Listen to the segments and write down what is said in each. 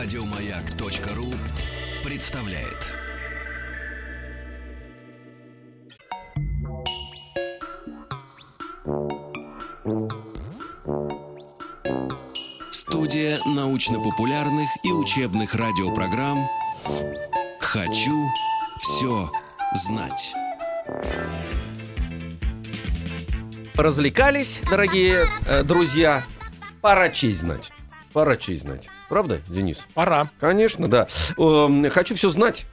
Радиомаяк.ру представляет. Студия научно-популярных и учебных радиопрограмм «Хочу все знать». Развлекались, дорогие э, друзья. Пора честь знать. Пора честь знать. Правда, Денис? Пора. Конечно, да. Эм, хочу все знать.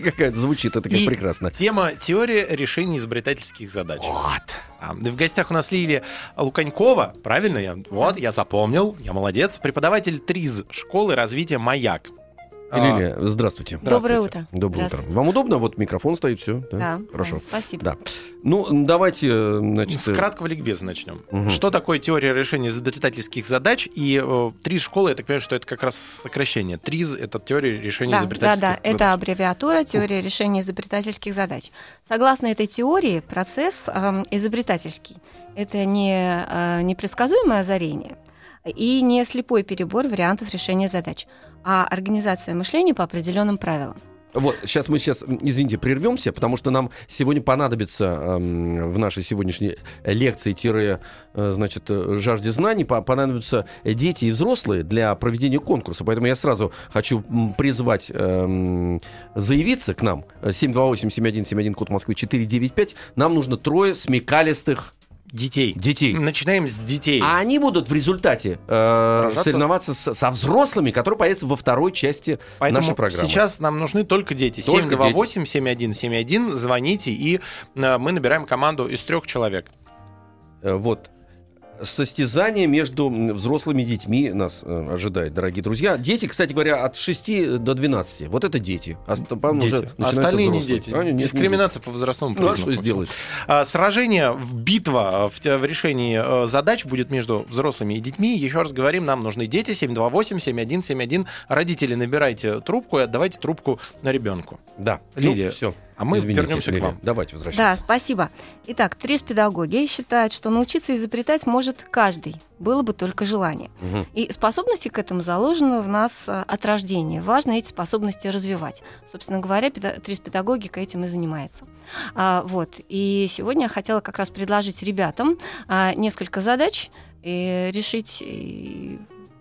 Какая звучит это как И прекрасно. Тема теория решения изобретательских задач. Вот. А, В гостях у нас Лилия Луканькова, правильно я? Вот, я запомнил, я молодец. Преподаватель ТРИЗ школы развития «Маяк». Лилия, здравствуйте. Доброе Здравствуйте. утро. Доброе утро. Вам удобно? Вот микрофон стоит, все. Да, Хорошо. да, спасибо. Да. Ну, давайте, э, значит... С краткого ликбеза начнем. Мгм. Что такое теория решения изобретательских задач? И э, ТРИЗ школы, я так понимаю, что это как раз сокращение. ТРИЗ — это теория решения Да, да, изобретательских да, задач. это аббревиатура теория решения изобретательских задач. Согласно этой теории, процесс эм, изобретательский – это не э, непредсказуемое озарение и не слепой перебор вариантов решения задач, а организация мышления по определенным правилам. Вот, сейчас мы сейчас, извините, прервемся, потому что нам сегодня понадобится эм, в нашей сегодняшней лекции тире, э, значит, э, жажде знаний, по- понадобятся дети и взрослые для проведения конкурса. Поэтому я сразу хочу призвать эм, заявиться к нам. Э, 728-7171, код Москвы 495. Нам нужно трое смекалистых Детей. детей. Начинаем с детей. А они будут в результате э, соревноваться с- со взрослыми, которые появятся во второй части Поэтому нашей программы. сейчас нам нужны только дети. Только 728-7171, звоните, и э, мы набираем команду из трех человек. Э, Вот. Состязание между взрослыми детьми нас э, ожидает, дорогие друзья. Дети, кстати говоря, от 6 до 12. Вот это дети. А Дети. уже Остальные не взрослые. дети. А, нет, не Дискриминация по возрастному. Ну, а признаку. что сделать? А, Сражение, в- битва в, те- в решении э, задач будет между взрослыми и детьми. Еще раз говорим, нам нужны дети 728-7171. Родители, набирайте трубку и отдавайте трубку на ребенку. Да. Лилия, все. А мы вернемся к вам. Давайте Да, возвращаться. спасибо. Итак, трис-педагоги считают, что научиться изобретать может каждый, было бы только желание. Мгм. И способности к этому заложены в нас э, от рождения. Важно эти способности развивать. Собственно говоря, педа- трис-педагогика этим и занимается. А, вот. И сегодня я хотела как раз предложить ребятам а, несколько задач и решить. И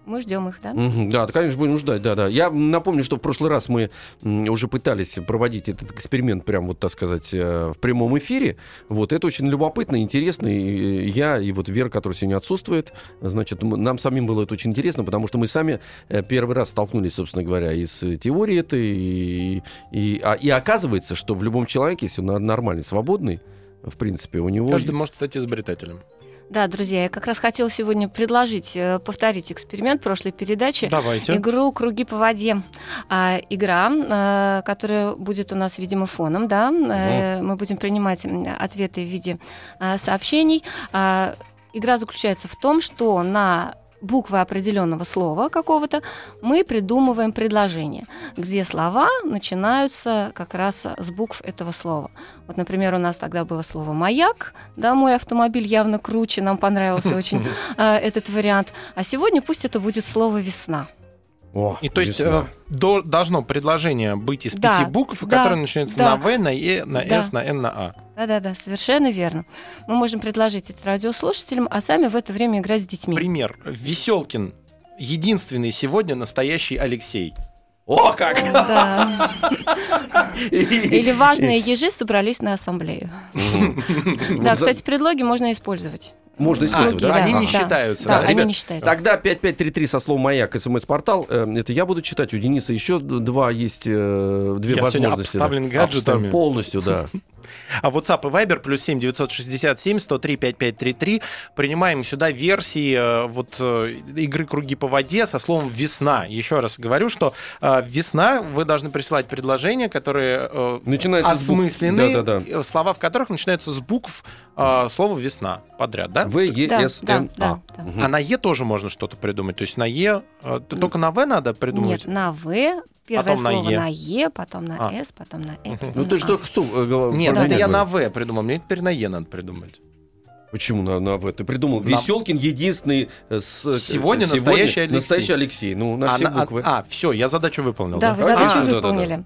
мы ждем их, да? Да, конечно, будем ждать, да, да. Я напомню, что в прошлый раз мы уже пытались проводить этот эксперимент прям вот, так сказать, э, в прямом эфире. Вот, это очень любопытно, интересно. И я, и вот Вера, которая сегодня отсутствует, значит, нам самим было это очень интересно, потому что мы сами э, первый раз столкнулись, собственно говоря, и с теорией этой, и, и, а- и оказывается, что в любом человеке, если он нормальный, свободный, в принципе, у него... Каждый может стать изобретателем. Да, друзья, я как раз хотела сегодня предложить э, повторить эксперимент прошлой передачи. Давайте. Игру «Круги по воде». А, игра, э, которая будет у нас, видимо, фоном, да. Э, мы будем принимать ответы в виде э, сообщений. А, игра заключается в том, что на буквы определенного слова какого-то мы придумываем предложение, где слова начинаются как раз с букв этого слова. Вот, например, у нас тогда было слово «маяк», да, мой автомобиль явно круче, нам понравился очень э, этот вариант. А сегодня пусть это будет слово «весна». О, И то есть э, до- должно предложение быть из Да, пяти букв, да, которые начинаются да. на В, на Е, на Да. С, на Н, на А. Да-да-да, совершенно верно. Мы можем предложить это радиослушателям, а сами в это время играть с детьми. Пример. Веселкин единственный сегодня настоящий Алексей. О, как! Да. Или важные ежи собрались на ассамблею. Да, кстати, предлоги можно использовать. Можно А, использовать, да, они да. не Да. считаются. Да, да. они Ребят, не считаются. Тогда 5533 со словом «Маяк» смс-портал. Э, Это я буду читать. У Дениса еще два есть, э, две Я сегодня возможности. да. обставлен гаджетами. Обставлен Полностью, да. А WhatsApp и Viber плюс 7 967 103 5533. Принимаем сюда версии э, вот э, игры «Круги по воде» со словом «весна». Еще раз говорю, что э, «весна» вы должны присылать предложения, которые букв- осмыслены, Да-да-да. э, слова в которых начинаются с букв слова «весна» подряд, да? В, Е, Да, С, да, да, А. да. А на Е тоже можно что-то придумать. То есть на Е только на В надо придумывать. Нет, на В, первое Потом на слово Е. на Е, потом на А. С, потом на Э. Ну на ты же только что... э, Нет, это я на. В придумал. Мне теперь на Е надо придумать. Почему на, на В? Ты придумал. На- Веселкин единственный э, с, Сегодня настоящий Алексей. Настоящий Алексей. Ну, на А, все на- буквы. а, все, я задачу выполнил. Да, вы А, задачу да, да, да. выполнили.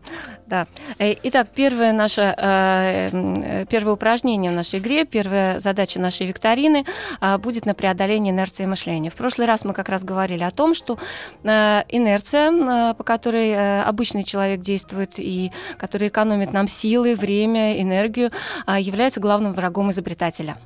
Да. Э, Итак, первое наше, э, э, первое упражнение в нашей игре, первая задача нашей викторины а, будет на преодоление инерции мышления. В прошлый раз мы как раз говорили о том, что э, инерция, э, по которой э, обычный человек действует и которая экономит нам силы, время, энергию, а, является главным врагом изобретателя.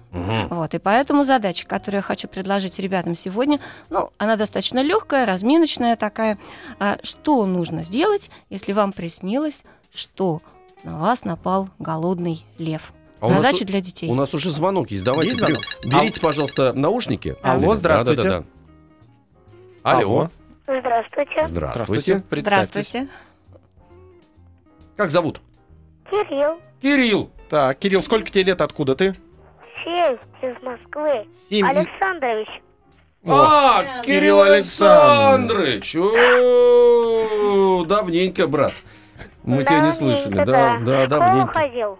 Вот, и поэтому задача, которую я хочу предложить ребятам сегодня, ну, она достаточно легкая, разминочная такая. А, что нужно сделать, если вам приснилось, что на вас напал голодный лев? А Задача у- для детей. У нас уже звонок есть. Давайте Есть звонок? берите, пожалуйста, наушники. Алло, здравствуйте. Да, да, да, да. Алло. Здравствуйте. Здравствуйте. Здравствуйте. Как зовут? Кирилл. Кирилл. Так, Кирилл, сколько тебе лет, откуда ты? Шесть из Москвы. Семь. Александрович. О, А, Кирилл Кирилл Александрович. Александрович. О, Давненько, брат. Мы тебя не слышали. Да, да. давненько. ходил.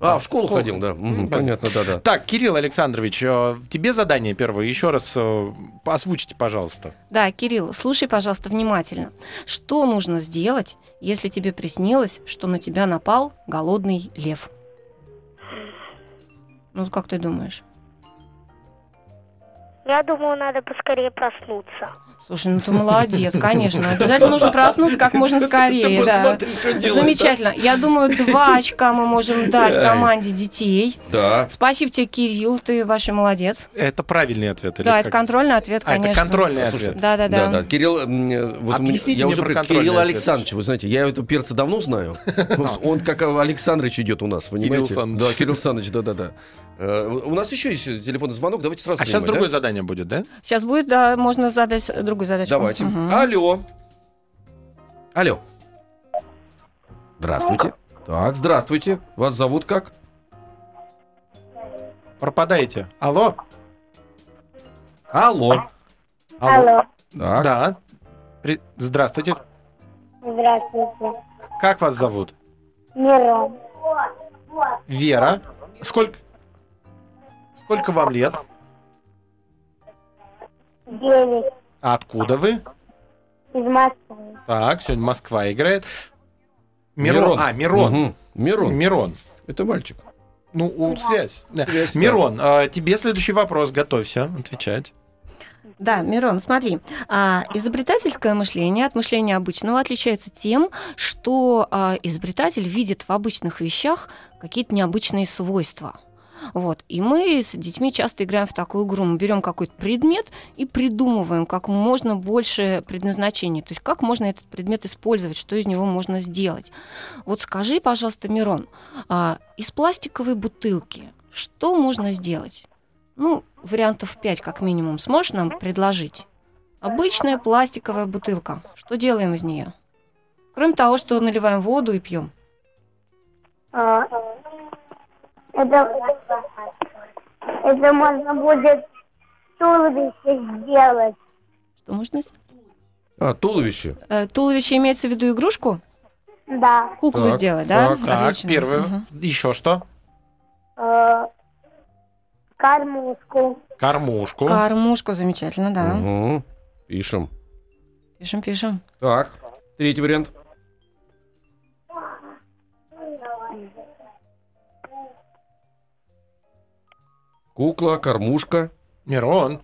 А, в школу ходил, да. Мгм. Понятно, да, да. Так, Кирилл Александрович, э, тебе задание первое. Еще раз э, озвучите, пожалуйста. Да, Кирилл, слушай, пожалуйста, внимательно. Что нужно сделать, если тебе приснилось, что на тебя напал голодный лев? Ну, как ты думаешь? Я думаю, надо поскорее проснуться. Слушай, ну ты молодец, конечно. Обязательно нужно проснуться как можно скорее. да. Замечательно. Я думаю, два очка мы можем дать команде детей. Да. Спасибо тебе, Кирилл, ты большой молодец. Это правильный ответ? Да, это контрольный ответ, А, это конечно. контрольный Слушай, ответ. Да, да, Да. Кирилл, вот я уже про про контрольный Кирилл ответ. Александрович, вы знаете, я этого перца давно знаю. Он как Александрович идет у нас, понимаете? Да, Кирилл Александрович, да, да, да. Э, У нас еще есть телефонный звонок, давайте сразу А сейчас другое да? задание будет, да? Сейчас будет, да, можно задать другую задачу. Давайте. Алло. Алло. Здравствуйте. Так, здравствуйте. Вас зовут как? Пропадаете. Алло? Алло. Алло. Так. Да. При- Здравствуйте. Здравствуйте. Как вас зовут? Мирон. Вера. Сколько... Сколько вам лет? Девять. А откуда вы? Из Москвы. Так, сегодня Москва играет. Мирон. А, Мирон. Мгм. Мирон. Мирон. Это мальчик. Ну, у, связь. Да. Связь, да. Мирон, а, тебе следующий вопрос. Готовься отвечать. Да, Мирон, смотри, а, изобретательское мышление от мышления обычного отличается тем, что а, изобретатель видит в обычных вещах какие-то необычные свойства. Вот. И мы с детьми часто играем в такую игру. Мы берем какой-то предмет и придумываем как можно больше предназначений. То есть как можно этот предмет использовать, что из него можно сделать. Вот скажи, пожалуйста, Мирон, а, из пластиковой бутылки что можно сделать? Ну, вариантов 5 как минимум сможешь нам предложить? Обычная пластиковая бутылка. Что делаем из нее? Кроме того, что наливаем воду и пьем. А, Это, это можно будет туловище сделать. Что можно? с- А, туловище. Э, Туловище имеется в виду игрушку? Да. Куклу Так, сделать, да? так. Так, Отлично. первое. Мгм. Еще что? Э, Кормушку. Кормушку. Кормушку замечательно, да. Мгм. Пишем. Пишем, пишем. Так, третий вариант. Кукла, кормушка. Мирон.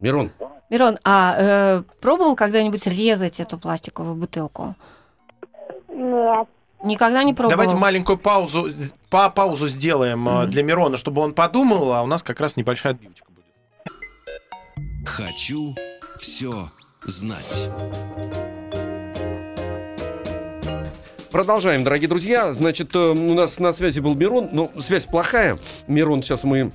Мирон. Мирон, а э, пробовал когда-нибудь резать эту пластиковую бутылку? Нет. Никогда не пробовал. Давайте маленькую паузу, па паузу сделаем Мгм. для Мирона, чтобы он подумал, а у нас как раз небольшая отбивочка будет. Хочу все знать. Продолжаем, дорогие друзья. Значит, э, у нас на связи был Мирон. Но связь плохая. Мирон, сейчас мы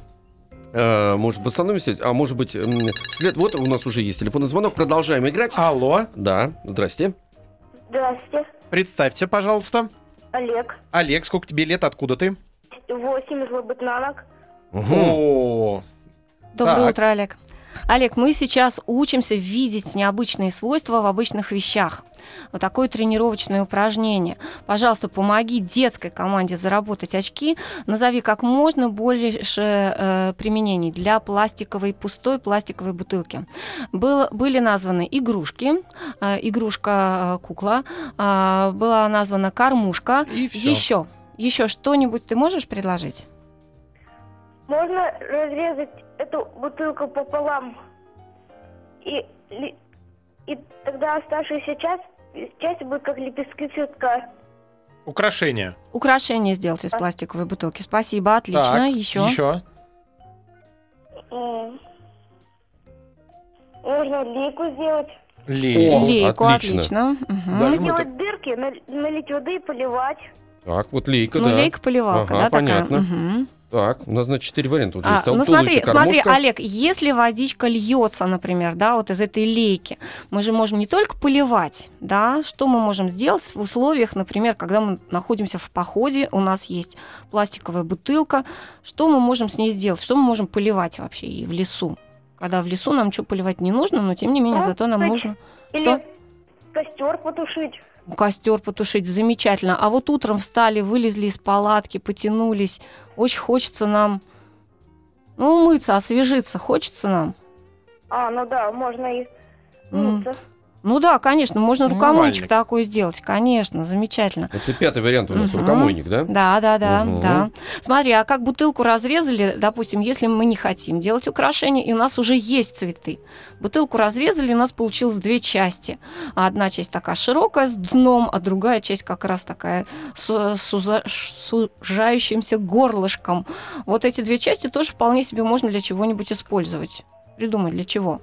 э, может, восстановим связь, а может быть, след... вот у нас уже есть телефонный звонок. Продолжаем играть. Алло, Да, здрасте. Здравствуйте. представьте, пожалуйста. Олег. Олег, сколько тебе лет, откуда ты? Восемь из Лабытнанок. Мгм. О, Доброе Так. утро, Олег. Олег, мы сейчас учимся видеть необычные свойства в обычных вещах. Вот такое тренировочное упражнение. Пожалуйста, помоги детской команде заработать очки. Назови как можно больше э, применений для пластиковой, пустой пластиковой бутылки. Был, были названы игрушки, э, игрушка-кукла, э, была названа кормушка. И всё. Еще, еще что-нибудь ты можешь предложить? Можно разрезать эту бутылку пополам. И, и тогда оставшаяся часть, часть будет как лепестки цветка. Украшение. Украшение сделать из пластиковой бутылки. Спасибо, отлично. Так, еще. Еще. Можно лейку сделать. Лей. О, Лейку, отлично. отлично. Даже мы Делать дырки, наль- налить воды и поливать. Так, вот лейка, Ну, да. лейка-поливалка, Ага, да, понятно. такая? Мгм. Так, у нас, значит, четыре варианта уже А, есть. ну смотри, смотри. Олег, если водичка льется, например, да, вот из этой лейки, мы же можем не только поливать, да, что мы можем сделать в условиях, например, когда мы находимся в походе, у нас есть пластиковая бутылка, что мы можем с ней сделать, что мы можем поливать вообще и в лесу, когда в лесу нам ничего поливать не нужно, но тем не менее Ну, зато нам кстати, нужно Или Что? костер потушить. Костер потушить, замечательно. А вот утром встали, вылезли из палатки, потянулись, очень хочется нам, ну, умыться, освежиться, хочется нам. А, ну да, можно и мыться. Ну да, конечно, можно рукомойчик Умывальник. такой сделать, конечно, замечательно. Это пятый вариант у нас, Мгм. рукомойник, да? Да, да, да, Мгм. да. Смотри, а как бутылку разрезали, допустим, если мы не хотим делать украшения, и у нас уже есть цветы. Бутылку разрезали, у нас получилось две части. Одна часть такая широкая с дном, а другая часть как раз такая с суза- сужающимся горлышком. Вот эти две части тоже вполне себе можно для чего-нибудь использовать. Придумать для чего?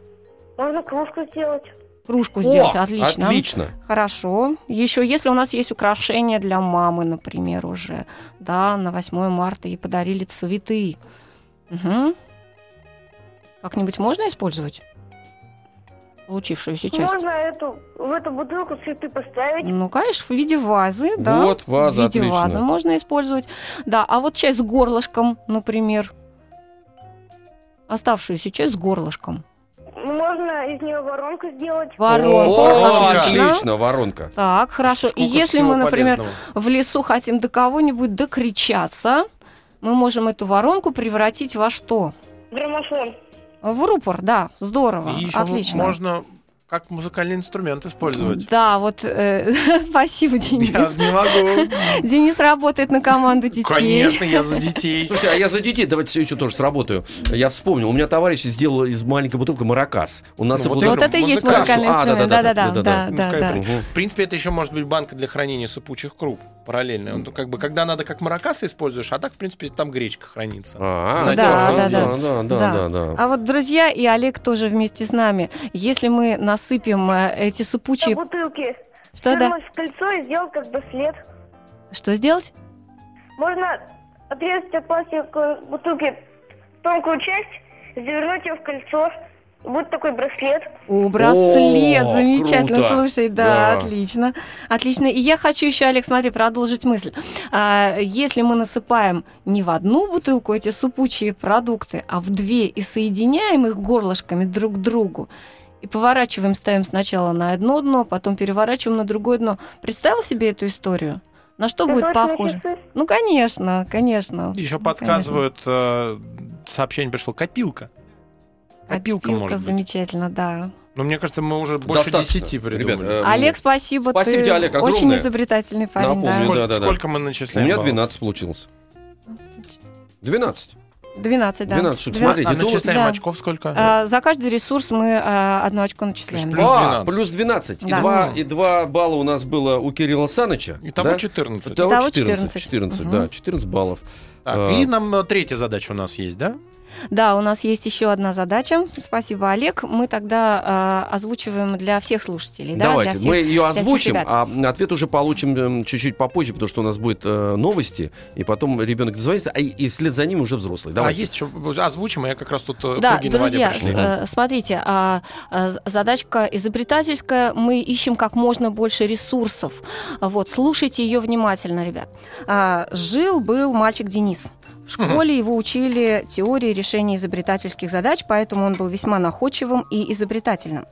Можно кружку сделать. Кружку сделать, О, отлично. Отлично. Хорошо. Еще если у нас есть украшения для мамы, например, уже, да, на 8 марта ей подарили цветы. Мгм. Как-нибудь можно использовать получившуюся часть? Можно эту, в эту бутылку цветы поставить. Ну, конечно, в виде вазы, да. Вот, ваза, В виде отлично. вазы можно использовать. Да, а вот часть с горлышком, например. Оставшуюся часть с горлышком. Можно из нее воронку сделать. Воронку, О, отлично. отлично, воронка. Так, хорошо. И Сколько если всего мы, например, полезного. в лесу хотим до кого-нибудь докричаться, мы можем эту воронку превратить во что? Граммофон. В рупор, да, здорово, И еще отлично. можно как музыкальный инструмент использовать. Да, вот э, спасибо, Денис. Я не могу. Денис работает на команду детей. Конечно, я за детей. Слушайте, а я за детей, давайте еще тоже сработаю. Я вспомнил, у меня товарищ сделал из маленькой бутылки маракас. У нас Ну, вот Вот это и есть Музыкальный. музыкальный А, инструмент. да-да-да, да, Ну, да, да. В принципе, это еще может быть банка для хранения сыпучих круп параллельно. Он, как бы, когда надо как маракасы используешь, а так, в принципе, там гречка хранится. А, На Да, да, да. да, да, Да. да, да. А вот друзья и Олег тоже вместе с нами. Если мы насыпем э, эти На сыпучие... бутылке. Что да? В кольцо и сделать как браслет. Что сделать? Можно отрезать от пластиковой бутылки тонкую часть, завернуть ее в кольцо. Будет такой браслет. О, браслет, О, замечательно, круто. слушай, да, Да. отлично, отлично. И я хочу еще, Олег, смотри, продолжить мысль. А, если мы насыпаем не в одну бутылку эти супучие продукты, а в две и соединяем их горлышками друг к другу, и поворачиваем, ставим сначала на одно дно, потом переворачиваем на другое дно. Представил себе эту историю? На что будет Песочные похоже? часы. Ну, конечно, конечно. Еще Ну, подсказывают, э, сообщение пришло, копилка. Копилка, может быть. замечательно, да. Но мне кажется, мы уже больше Достаточно. десяти придумали. Ребят, э, Олег, спасибо. спасибо ты тебе, Олег, Очень огромное. изобретательный парень. Напомню, да. сколько, да, да, да. сколько мы у начисляем? меня баллов? 12 получилось. 12. 12, да. 12 штук. 12. Смотрите, А начисляем Да. очков сколько? А, за каждый ресурс мы а, одно очко начисляем. Есть да. плюс а, 12. плюс 12. И, Да. 2, и 2 балла у нас было у Кирилла Саныча. Итого да? 14. Итого Итого 14. 14. 14, Мгм. да, 14 баллов. Так, А. и нам третья задача у нас есть, да? Да, у нас есть еще одна задача. Спасибо, Олег. Мы тогда а, озвучиваем для всех слушателей. да, Давайте, для всех. мы ее озвучим, а ответ уже получим чуть-чуть попозже, потому что у нас будет э, новости, и потом ребенок дозвонится, а и, и вслед за ним уже взрослый. А Давайте. есть еще, озвучим, а я как раз тут э, Да, круги на воде друзья, пришли. э, смотрите, а, а, задачка изобретательская. Мы ищем как можно больше ресурсов. А Вот, слушайте ее внимательно, ребят. А, Жил-был мальчик Денис. В школе его учили теории решения изобретательских задач, поэтому он был весьма находчивым и изобретательным.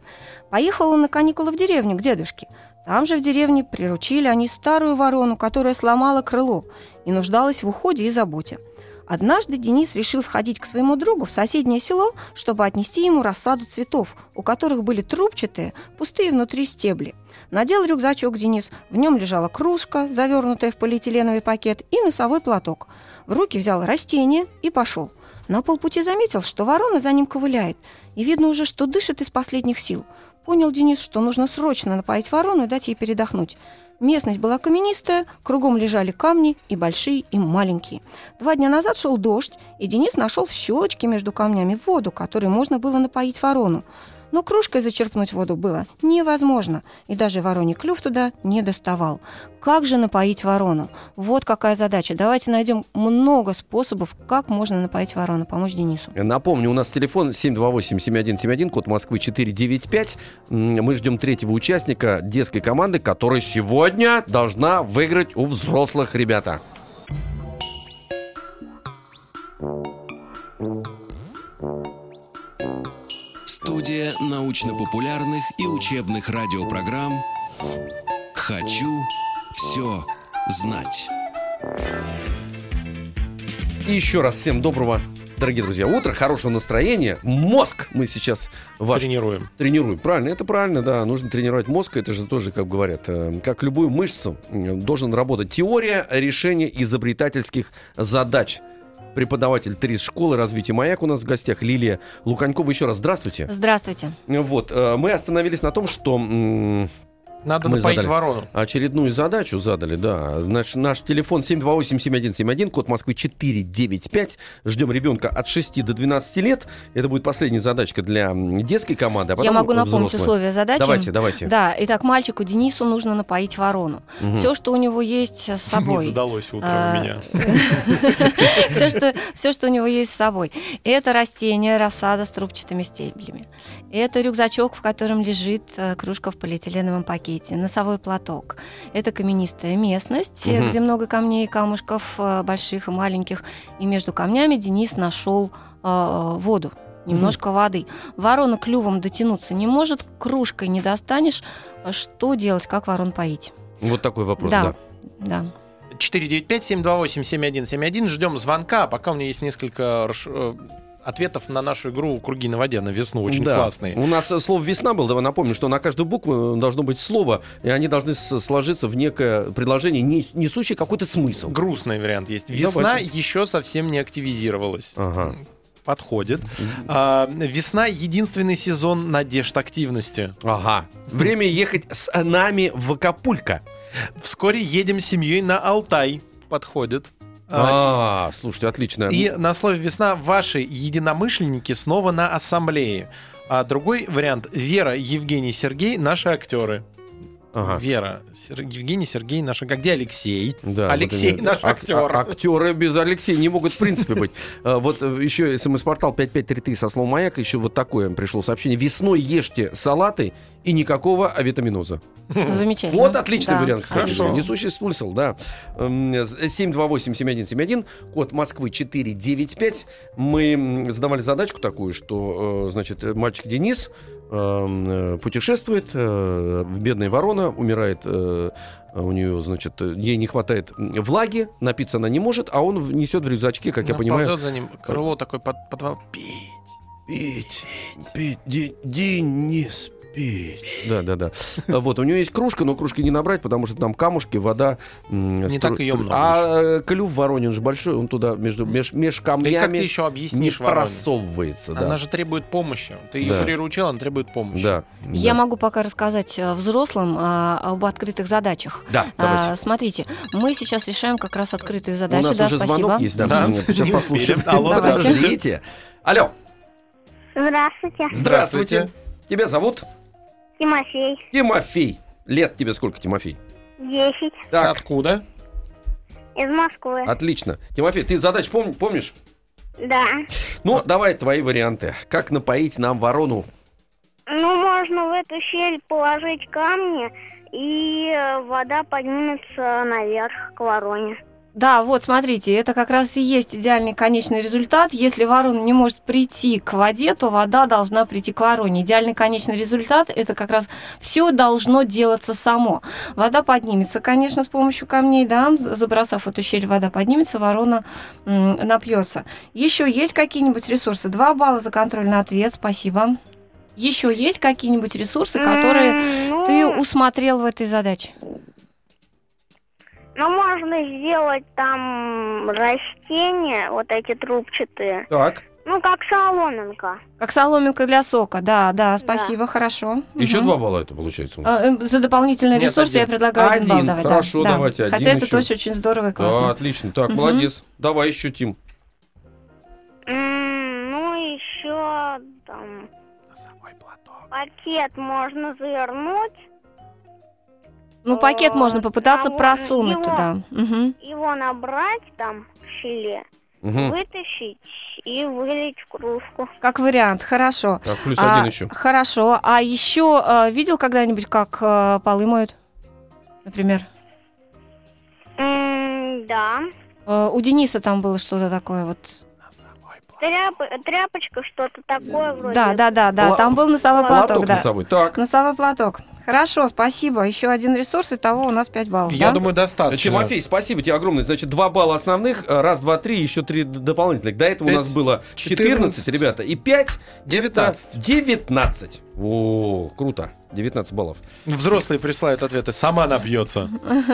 Поехал он на каникулы в деревню к дедушке. Там же в деревне приручили они старую ворону, которая сломала крыло и нуждалась в уходе и заботе. Однажды Денис решил сходить к своему другу в соседнее село, чтобы отнести ему рассаду цветов, у которых были трубчатые, пустые внутри стебли. Надел рюкзачок Денис, в нем лежала кружка, завернутая в полиэтиленовый пакет, и носовой платок. В руки взял растение и пошел. На полпути заметил, что ворона за ним ковыляет, и видно уже, что дышит из последних сил. Понял Денис, что нужно срочно напоить ворону и дать ей передохнуть. Местность была каменистая, кругом лежали камни и большие, и маленькие. Два дня назад шел дождь, и Денис нашел в щелочке между камнями воду, которой можно было напоить ворону. Но кружкой зачерпнуть воду было невозможно, и даже вороний клюв туда не доставал. Как же напоить ворону? Вот какая задача. Давайте найдем много способов, как можно напоить ворону. Помочь Денису. Напомню, у нас телефон 728-7171, код Москвы 495. М, Мы ждем третьего участника детской команды, которая сегодня должна выиграть у взрослых ребята. Студия научно-популярных и учебных радиопрограмм «Хочу все знать». И еще раз всем доброго, дорогие друзья, утра, хорошего настроения. Мозг мы сейчас ваш Тренируем. тренируем. Правильно, это правильно, да. Нужно тренировать мозг. Это же тоже, как говорят, э, как любую мышцу, должен работать теория решения изобретательских задач. Преподаватель ТРИС школы развития «Маяк» у нас в гостях Лилия Луканькова. Еще раз здравствуйте. Здравствуйте. Вот, э, мы остановились на том, что Надо Мы напоить задали. ворону. очередную задачу задали, да. Наш, наш телефон 728-7171, код Москвы 495. Ждем ребенка от 6 до 12 лет. Это будет последняя задачка для детской команды. а Я потом могу напомнить взрослая. условия задачи. Давайте, давайте. Да, итак, мальчику Денису нужно напоить ворону. Мгм. Все, что у него есть с собой. Не задалось утром А, у меня. все, что, все, что у него есть с собой. Это растение, рассада с трубчатыми стеблями. Это рюкзачок, в котором лежит э, кружка в полиэтиленовом пакете, носовой платок. Это каменистая местность, Мгм. где много камней и камушков, э, больших и маленьких. И между камнями Денис нашел э, воду. Немножко воды. Ворона клювом дотянуться не может, кружкой не достанешь. Что делать, как ворон поить? Вот такой вопрос, да. Да. Да. 495-728-7171. Ждем звонка. Пока у меня есть несколько э, ответов на нашу игру «Круги на воде» на весну. Очень Да. классные. У нас э, слово «весна» было. Давай напомню, что на каждую букву должно быть слово, и они должны сложиться в некое предложение, не- несущее какой-то смысл. Грустный вариант есть. Весна Давайте. еще совсем не активизировалась. Ага. Подходит. А, весна единственный сезон надежд активности. Ага. Время ехать с нами в Акапулько. Вскоре едем с семьей на Алтай. Подходит. А, А, слушайте, отлично. И на слове весна ваши единомышленники снова на ассамблее. А другой вариант Вера, Евгений, Сергей наши актеры. Ага. Вера, Сер- Евгений, Сергей наши. А где Алексей? Да, Алексей вот наш ак- актер. а- Актеры без Алексея не могут в принципе быть. А, Вот э, еще смс-портал 5533 со словом «Маяк». Еще вот такое пришло сообщение. Весной ешьте салаты и никакого авитаминоза. Замечательно. Вот отличный Да, вариант, кстати. хорошо. Несущий смысл, да. Эм, 728-7171, код Москвы 495. Мы задавали задачку такую, что, э, значит, э, мальчик Денис э, путешествует, э, бедная ворона умирает, э, у нее, значит, э, ей не хватает влаги, напиться она не может, а он несет в рюкзачке, как я понимаю, за ним крыло такой под, под- Пить. Пить, пить, Де- Денис, пить. Да, да, да. А Вот, у нее есть кружка, но кружки не набрать, потому что там камушки, вода. Не стру- так стру- много А э, клюв Воронин же большой, он туда между, меж, меж Да и как ты камнями еще не объяснишь вороне? просовывается. Да. Она же требует помощи. Ты ее Да. приручил, она требует помощи. Да. Я да. могу пока рассказать э, взрослым а, об открытых задачах. Да, А, смотрите, мы сейчас решаем как раз открытую У задачу. нас да, уже спасибо. звонок есть, да. Да, Сейчас не послушаем. Алло. Алло, Здравствуйте, здравствуйте. Тебя зовут Тимофей, Тимофей. Лет тебе сколько, Тимофей? 10, Так, Откуда? из Москвы. отлично. Тимофей, ты задачу пом- помнишь? Да. Ну, давай твои варианты. Как напоить нам ворону? Ну, можно в эту щель положить камни, и э, вода поднимется наверх к вороне. Да, вот смотрите, это как раз и есть идеальный конечный результат. Если ворона не может прийти к воде, то вода должна прийти к вороне. Идеальный конечный результат это как раз все должно делаться само. Вода поднимется, конечно, с помощью камней, да, забросав эту щель, вода поднимется, ворона напьется. Еще есть какие-нибудь ресурсы? Два балла за контрольный ответ, спасибо. Еще есть какие-нибудь ресурсы, которые М, ты ну, усмотрел в этой задаче? Ну, можно сделать там растения, вот эти трубчатые. Так. Ну, как соломинка. Как соломинка для сока, да, да, спасибо, хорошо. Еще Мгм. два балла это получается. А, э, За дополнительный Нет, ресурс я один. предлагаю один, балл Один, давать. да, хорошо, да. давайте один Хотя это еще. тоже очень здорово и классно. отлично. Так, Мгм. молодец. Давай еще, Тим. Ну, еще там Носовой платок. пакет можно завернуть, Ну, пакет а, можно попытаться а просунуть его- туда. Мгм. его набрать там в филе, Мгм. вытащить и вылить в кружку. Как вариант, хорошо. Так, плюс А, один еще. Хорошо. А еще э, видел когда-нибудь, как э, полы моют? Например. М, Да. Э, у Дениса там было что-то такое вот. Тряп- тряпочка, что-то такое вроде. Да, да, да, да. Там был носовой платок, Платок да. носовой. Так. Носовой платок. Хорошо, спасибо. Еще один ресурс, и того у нас 5 баллов. Я да? думаю, достаточно. Тимофей, спасибо тебе огромное. Значит, два балла основных, э, раз, два, три, еще три дополнительных. До этого у Пять, нас было 14, 14, ребята, и 5, 19. 19. О, круто. 19 баллов. Взрослые присылают ответы. Сама напьется.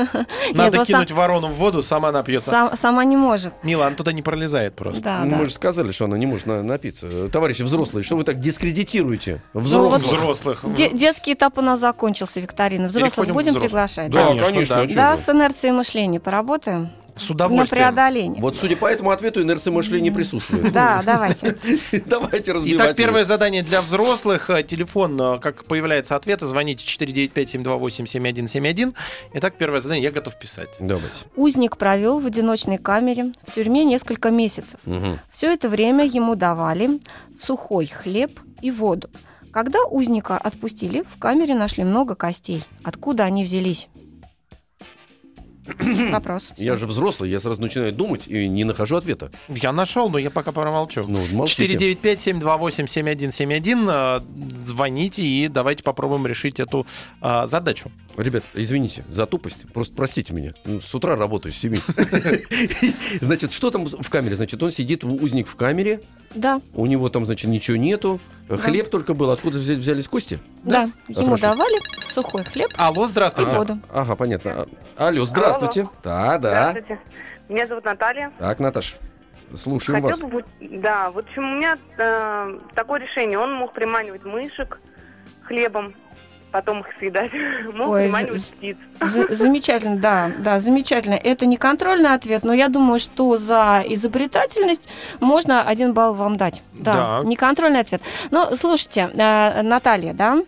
Надо вот кинуть ворону в воду, сама напьется. Сам- сама не может. Мила, она туда не пролезает просто. Да, Ну, да. Мы же сказали, что она не может на- напиться. Товарищи взрослые, что вы так дискредитируете Ну, вот взрослых? Взрослых. Де- детский этап у нас закончился, Викторина. Взрослых будем приглашать? Да, Конечно, конечно. да. с инерцией мышления поработаем. С На удовольствием. преодоление. Вот судя по этому ответу, инерция мышления присутствует. Да, давайте. Давайте разбивать. Итак, первое задание для взрослых. Э, Телефон, э, как появляется ответ, звоните 495-728-7171. Итак, первое задание я готов писать. Давайте. Узник провел в одиночной камере в тюрьме несколько месяцев. Все это время ему давали сухой хлеб и воду. Когда узника отпустили, в камере нашли много костей. Откуда они взялись? Вопрос. Я же взрослый, я сразу начинаю думать и не нахожу ответа. Я нашел, но я пока промолчу. Ну, молчите. 495-728-7171. э, Звоните и давайте попробуем решить эту э, задачу. Ребят, извините за тупость, просто простите меня. Ну, С утра работаю с 7. Значит, что там в камере? Значит, он сидит, в- узник в камере, Да, у него там, значит, ничего нету, хлеб только был. Откуда взя- взялись кости? да. Ему хорошо. давали сухой хлеб Алло, и здравствуйте. воду. Ага, понятно. А- Алло, здравствуйте. Да, да. Здравствуйте. Меня зовут Наталья. Так, Наташ, слушаем Хотел вас. бы, да, вот в общем, у меня э, такое решение. Он мог приманивать мышек хлебом, потом их съедать. Мог Ой, приманивать птиц. Замечательно, да, да, замечательно. Это не контрольный ответ, но я думаю, что за изобретательность можно один балл вам дать. Да, Да. не контрольный ответ. Но слушайте, э, Наталья, да?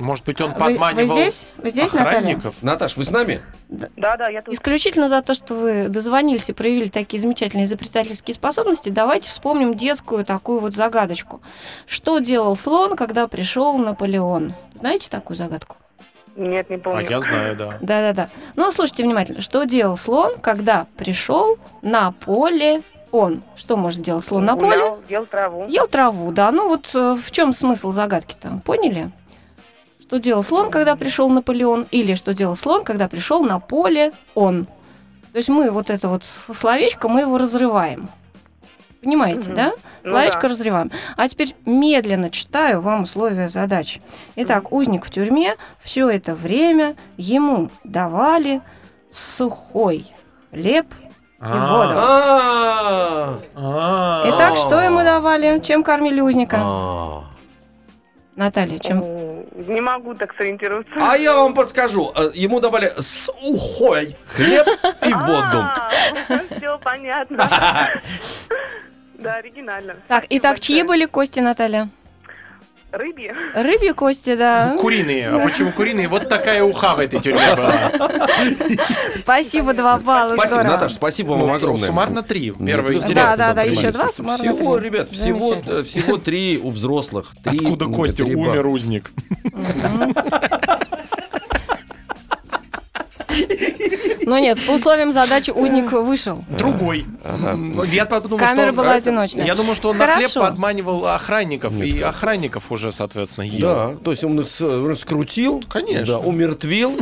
Может быть, он Вы- подманивал Вы здесь? Вы здесь, Наталья? охранников? Наташ, вы с нами? Да, да, я тут. Исключительно за то, что вы дозвонились и проявили такие замечательные изобретательские способности, давайте вспомним детскую такую вот загадочку. Что делал слон, когда пришел Наполеон? Знаете такую загадку? Нет, не А помню. я знаю, да. Да-да-да. Ну, слушайте внимательно. Что делал слон, когда пришел на поле он? Что может делать слон на поле? Гулял, ел траву. Ел траву, да. Ну вот э, в чем смысл загадки-то? Поняли? Что делал слон, когда пришел Наполеон? Или что делал слон, когда пришел на поле он? То есть мы вот это вот словечко, мы его разрываем. Понимаете, Мгм. да? Ну Словечко да. разрываем. А теперь медленно читаю вам условия задачи. Итак, узник в тюрьме все это время ему давали сухой хлеб и воду. А, А. Итак, что ему давали? Чем кормили узника? А. Наталья, чем? Не могу так сориентироваться. А я вам подскажу. Э, Ему давали сухой хлеб и воду. Все понятно. Да, оригинально. Так, итак, чьи были кости, Наталья? Рыбьи. Рыбьи кости, да. Куриные. А почему куриные? Вот такая уха в этой тюрьме была. Спасибо, два балла. Спасибо, здорово. Наташ, спасибо вам Ну, огромное. Суммарно три. Ну, Первое плюс интересно. Да, да, да, еще два, суммарно Всего, три. ребят, всего, э, всего три у взрослых. Откуда Костя? Умер узник. Но нет, по условиям задачи узник вышел. Другой. Я подумал, Камера что он- была одиночная. Я думаю, что он на хлеб подманивал охранников, и охранников уже, соответственно, ел. Да, то есть он их раскрутил, Конечно. да, умертвил,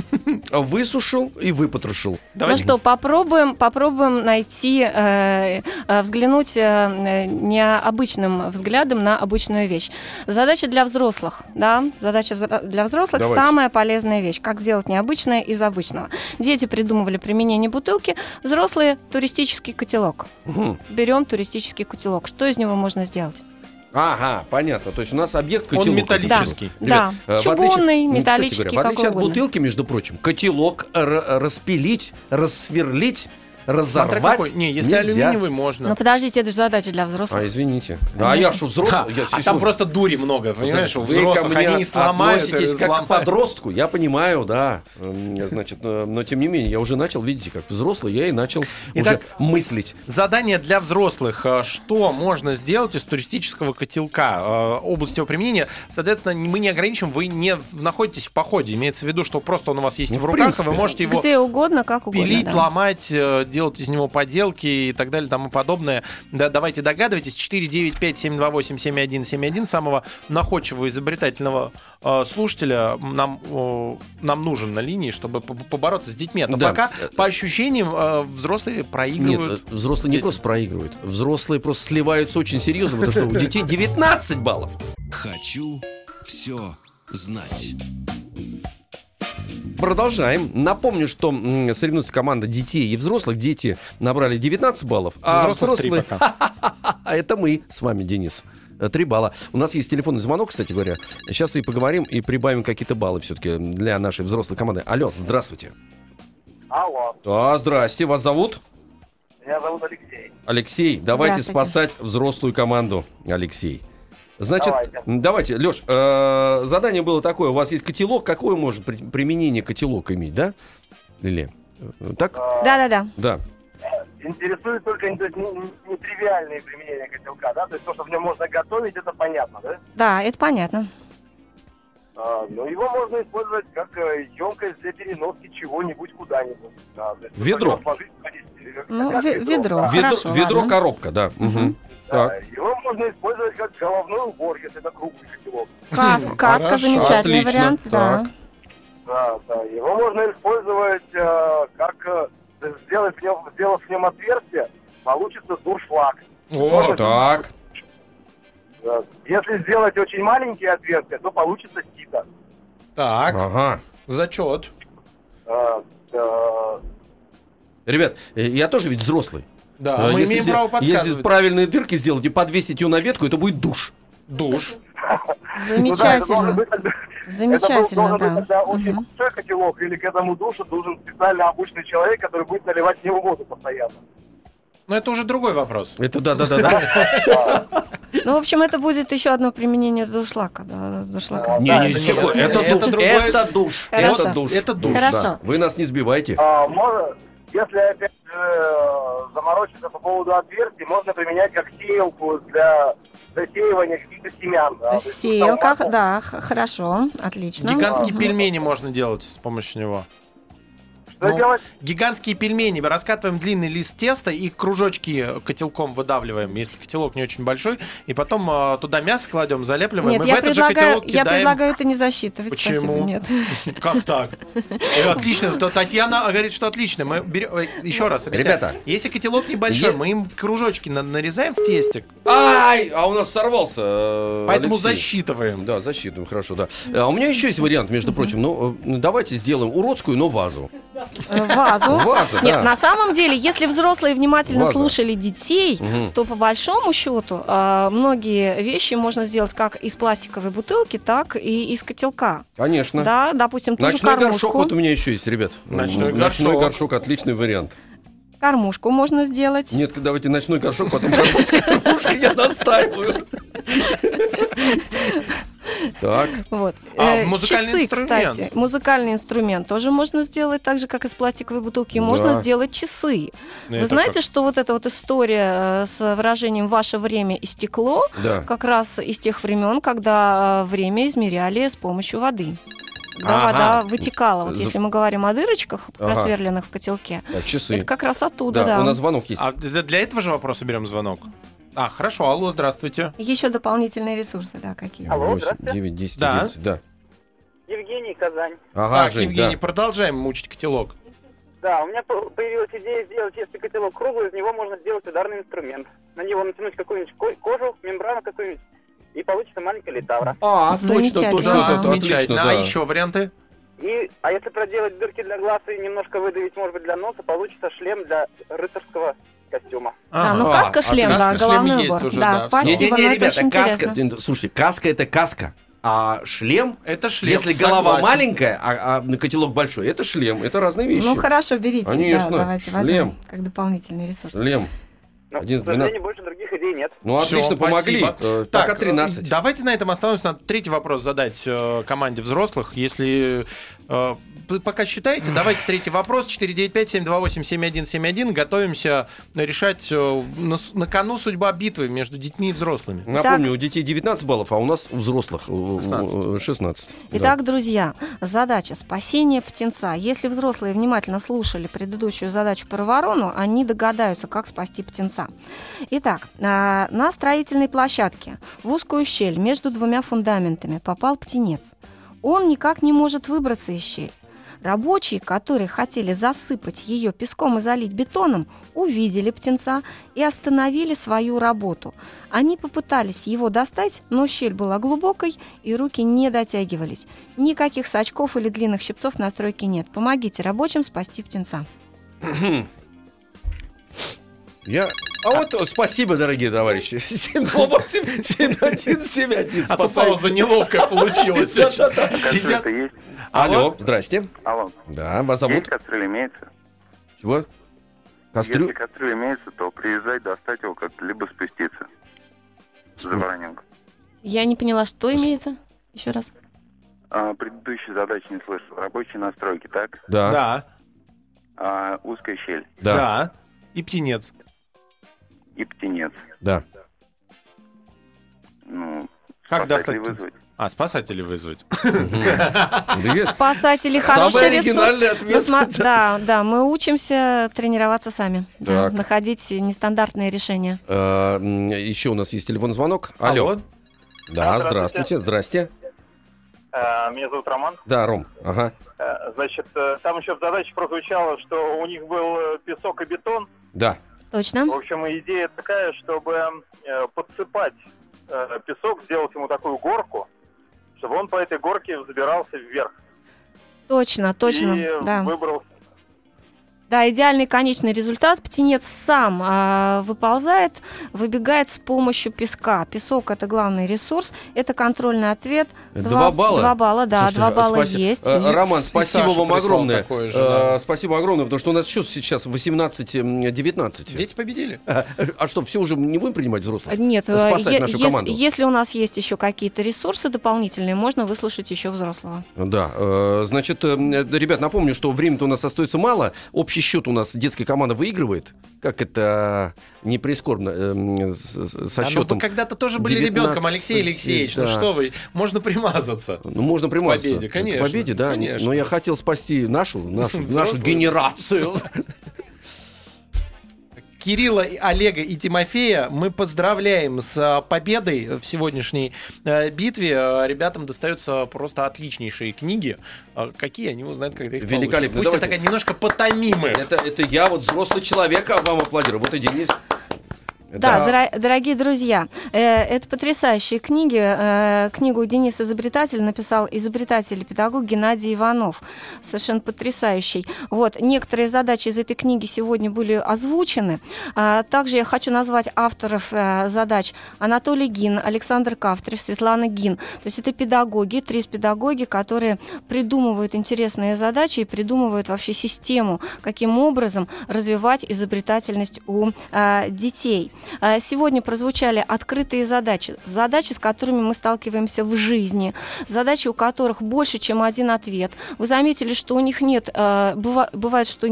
высушил и выпотрошил. Ну что, попробуем, попробуем найти, э, э, взглянуть э, необычным взглядом на обычную вещь. Задача для взрослых, да, задача для взрослых самая полезная вещь. Как сделать необычное из обычного. Дети придумывали применение бутылки, взрослые туристический котелок. Мгм. Берем туристический котелок. Что из него можно сделать? Ага, понятно. То есть у нас объект Он котелок. металлический. Ребят, Да, э, чугунный, кстати металлический, говоря, в отличие от угодно. бутылки, между прочим, котелок распилить, рассверлить, разорвать какой. Не, если нельзя. алюминиевый, можно. Ну подождите, это же задача для взрослых. А, извините. Конечно. А я что, взрослый? Да, Я- а там просто дури много, понимаешь? У Вы взрослых ко мне они сломают, как к подростку, я понимаю, да. Значит, э, но тем не менее, я уже начал, видите, как взрослый, я и начал Итак, уже мыслить. Задание для взрослых. Э, Что можно сделать из туристического котелка? Э, Область его применения. Соответственно, мы не ограничим, вы не находитесь в походе. Имеется в виду, что просто он у вас есть Ну, в руках, и вы можете его Где угодно, как угодно. пилить, да. ломать, делать из него поделки и так далее, тому подобное. Да, давайте догадывайтесь. 495-728-7171 самого находчивого, изобретательного э, слушателя нам, э, нам нужен на линии, чтобы по- побороться с детьми. Но Да. пока, по ощущениям, э, взрослые проигрывают. Нет, взрослые не Дети. просто проигрывают, взрослые просто сливаются очень серьезно, потому что у детей 19 баллов. Хочу все знать. Продолжаем. Напомню, что соревнуется команда детей и взрослых. Дети набрали 19 баллов, а Взрослых взрослые... пока. А это мы с вами, Денис. Э, Три балла. У нас есть телефонный звонок, кстати говоря. Сейчас и поговорим, и прибавим какие-то баллы все-таки для нашей взрослой команды. Алло, здравствуйте. Алло, А, здрасте, вас зовут? меня зовут Алексей. Алексей, давайте спасать взрослую команду, Алексей. Значит, Давайте. давайте, Леш, задание было такое. У вас есть котелок. Какое может при- применение котелок иметь, да? Или э, так? Да-да-да. Да. Интересует только то есть, не- не- нетривиальные применения котелка, да? То есть то, что в нем можно готовить, это понятно, да? Да, это понятно. А, но его можно использовать как э, емкость для переноски чего-нибудь куда-нибудь. Да, Ведро. или Ну, как ве- ведро. да. Ведро, Хорошо, ведро коробка, да. Мгм. Да, Так. Его можно использовать как головной убор, если это круглый котелок. Кас- каска Хорошо, замечательный отлично. вариант, да. Так. Да, да. Его можно использовать э, как э, сделать в нем, сделав в нем отверстие, получится дуршлаг. О, Так. Да. Если сделать очень маленькие отверстия, то получится сито. Так, Ага. зачет. А, да. Ребят, э, я тоже ведь взрослый. Да, А мы если имеем право Если подсказывать. правильные дырки сделать и подвесить ее на ветку, это будет душ. Душ. Ну да, это Замечательно. это Замечательно, должен быть да. тогда очень большой котелок, или к этому душу должен специально обученный человек, который будет наливать в него воду постоянно. Но это уже другой вопрос. Это да-да-да. Ну, в общем, это будет еще одно применение дуршлака. Да, дуршлака. А, Не, да, не, это не- это это душ, другой- это душ, это душ. Это душ. Хорошо. Да. Вы нас не сбивайте. А, можно, если опять же заморочиться по поводу отверстий, можно применять как сеялку для засеивания каких-то семян. Сеялка, да, хорошо, отлично. Гигантские пельмени можно делать с помощью него. Что Ну, делать? Гигантские пельмени. Раскатываем длинный лист теста и кружочки котелком выдавливаем, если котелок не очень большой. И потом а, туда мясо кладем, залепливаем. Нет, и я в этот же предлагаю, котелок я предлагаю это не засчитывать. Почему? Спасибо, нет. Как так? Э, Отлично. То Татьяна говорит, что отлично. Мы берем... э, Еще раз. Ребята. Если котелок небольшой, мы им кружочки на- нарезаем в тестик, Ай, а у нас сорвался. э, поэтому Алексей. засчитываем. Да, засчитываем, хорошо, да. А у меня еще есть вариант, между прочим. Ну, э, давайте сделаем уродскую, но вазу. Э, Вазу. Вазу, Нет, да. на самом деле, если взрослые внимательно Ваза. слушали детей, Мгм. то по большому счету многие вещи можно сделать как из пластиковой бутылки, так и из котелка. Конечно. Да, допустим, ту же Ночной горшок кормушку. вот у меня еще есть, ребят. Ночной Ночной горшок. горшок отличный вариант. Кормушку можно сделать. Нет, давайте ночной горшок, потом кормушка, я настаиваю. Так, Вот. А, Э, музыкальный часы, инструмент? кстати. Музыкальный инструмент тоже можно сделать так же, как из пластиковой бутылки. Можно Да. сделать часы. Ну, Вы знаете, как? что вот эта вот история э, с выражением «ваше время истекло» да. как раз из тех времен, когда э, время измеряли с помощью воды. Когда Ага. вода вытекала. Вот За- если мы говорим о дырочках, Ага. просверленных в котелке, Так, часы. это как раз оттуда, Да, да. у нас звонок есть. А для этого же вопроса берем звонок? А, хорошо. Алло, здравствуйте. Еще дополнительные ресурсы, да, какие. Алло, 8, здравствуйте. 9, 10, Да. 11, да. Евгений, Казань. Ага, так, Жень, Евгений, да. продолжаем мучить котелок. Да, у меня по- появилась идея сделать, если котелок круглый, из него можно сделать ударный инструмент. На него натянуть какую-нибудь ко- кожу, мембрану какую-нибудь, и получится маленькая литавра. А, точно, Замечательно. точно, Да, это замечательно. отлично, А да. еще варианты? И, а если проделать дырки для глаз и немножко выдавить, может быть, для носа, получится шлем для рыцарского костюма. Да, ну А, каска шлем, отлично. да, Шлем головной убор. уже, да, да. спасибо, Не-не-не, но это ребята, очень каска, интересно. слушайте, каска это каска, а шлем, Это шлем. если голова согласен. маленькая, а, а котелок большой, это шлем, это разные вещи. Ну хорошо, берите. Конечно. Да, давайте возьмем Лем. как дополнительный ресурс. Шлем. Но, Один к сожалению, больше других идей нет. Ну, Всё, отлично, помогли. спасибо. Э, Так, Пока 13. э, давайте на этом остановимся. Надо третий вопрос задать э, команде взрослых. Если э, пока считаете, давайте третий вопрос. 495-728-7171. Готовимся решать э, на, на кону судьба битвы между детьми и взрослыми. Напомню, у детей 19 баллов, а у нас у взрослых э, 16. 16. Итак, друзья, задача спасения птенца. Если взрослые внимательно слушали предыдущую задачу про ворону, они догадаются, как спасти птенца. Итак, на строительной площадке в узкую щель между двумя фундаментами попал птенец. Он никак не может выбраться из щели. Рабочие, которые хотели засыпать ее песком и залить бетоном, увидели птенца и остановили свою работу. Они попытались его достать, но щель была глубокой, и руки не дотягивались. Никаких сачков или длинных щипцов на стройке нет. Помогите рабочим спасти птенца. Я... А вот э, спасибо, дорогие товарищи. 728-7171. А то пауза неловкая получилась. Сидят. Есть? Алло, здрасте. Алло. Да, вас Есть зовут? кастрюль имеется? Чего? Кастрю... Если кастрюль имеется, то приезжай, достать его как-то, либо спуститься. За вороненком. Я не поняла, что имеется. Еще раз. А, предыдущей задачи не слышал. Рабочие настройки, так? Да, Да, А, узкая щель да, да. И птенец. И птенец. да. Ну, Как достать вызвать. А, спасателей вызвать. Спасатели хороший ресурс. Ну, Да, да, мы учимся тренироваться сами, находить нестандартные решения. Э, Еще у нас есть телефон звонок. Алло. Да, Здравствуйте. здрасте. Э, Меня зовут Роман. Да, Ром, ага, Э, Значит, там еще в задаче прозвучало, что у них был песок и бетон. да. Точно? В общем, идея такая, чтобы э, подсыпать э, песок, сделать ему такую горку, чтобы он по этой горке взбирался вверх. Точно, точно, И да. выбрал Да, идеальный конечный результат. Птенец сам а, выползает, выбегает с помощью песка. Песок – это главный ресурс, это контрольный ответ. Два балла? Два балла, да, Слушайте, два балла спаси- есть. Э, И- Роман, и спасибо вам огромное. такое же, Э, да. Спасибо огромное, потому что у нас счет сейчас 18-19. Дети победили. А что, все уже не будем принимать взрослых? Нет, э, Спасать е- нашу команду. если у нас есть еще какие-то ресурсы дополнительные, можно выслушать еще взрослого. Да, э, значит, э, э, ребят, напомню, что времени-то у нас остается мало. Общий счет у нас детская команда выигрывает. Как это не прискорбно э, с- со А ну счетом. вы когда-то тоже были 19, ребенком, Алексей Алексеевич. Ну да. что вы, можно примазаться. Ну, можно примазаться. победе, конечно, К победе, да. конечно. Но я хотел спасти нашу, нашу, нашу генерацию. Кирилла, Олега и Тимофея мы поздравляем с а, победой в сегодняшней э, битве. А, Ребятам достаются просто отличнейшие книги. А Какие они узнают, когда их получат. Великолепно. Пусть Давайте. это такая немножко потомимая. Это, это я, вот взрослый человек, а вам аплодирую. Вот и Денис. Да, дора- дорогие друзья, э, это потрясающие книги. Э, книгу Денис Изобретатель написал изобретатель и педагог Геннадий Иванов. Совершенно потрясающий. Вот, некоторые задачи из этой книги сегодня были озвучены. А, также я хочу назвать авторов э, задач Анатолий Гин, Александр Кавтрев, Светлана Гин. То есть это педагоги, три педагоги, которые придумывают интересные задачи и придумывают вообще систему, каким образом развивать изобретательность у э, детей. Э, Сегодня прозвучали открытые задачи, задачи, с которыми мы сталкиваемся в жизни, задачи, у которых больше, чем один ответ. Вы заметили, что у них нет, э, быва- бывает, что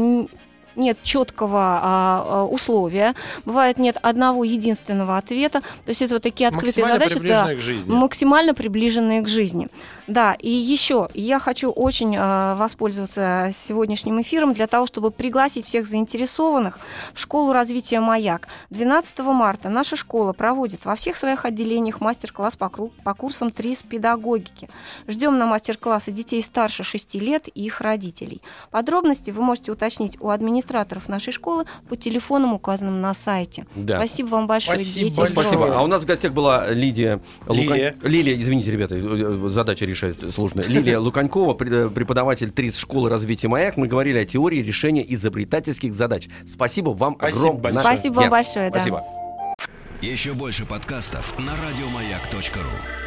нет четкого а, а, условия, бывает нет одного единственного ответа. То есть это вот такие открытые Максимально задачи, да, к жизни. максимально приближенные к жизни. Да, и еще я хочу очень э, воспользоваться сегодняшним эфиром для того, чтобы пригласить всех заинтересованных в школу развития «Маяк». 12 марта наша школа проводит во всех своих отделениях мастер-класс по, по курсам ТРИС педагогики. Ждем на мастер-классы детей старше 6 лет и их родителей. Подробности вы можете уточнить у администраторов нашей школы по телефонам, указанным на сайте. Да. Спасибо вам большое, Спасибо дети. большое. Спасибо. взрослые. А у нас в гостях была Лидия Лилия. Лукан- Лилия, извините, ребята, э, э, задача решать сложная. Лилия Луканькова, пред- преподаватель ТРИС школы развития «Маяк». Мы говорили о теории решения изобретательских задач. Спасибо вам Спасибо огромное. большое. Спасибо вам большое, да. Спасибо. Еще больше подкастов на радиомаяк.ру.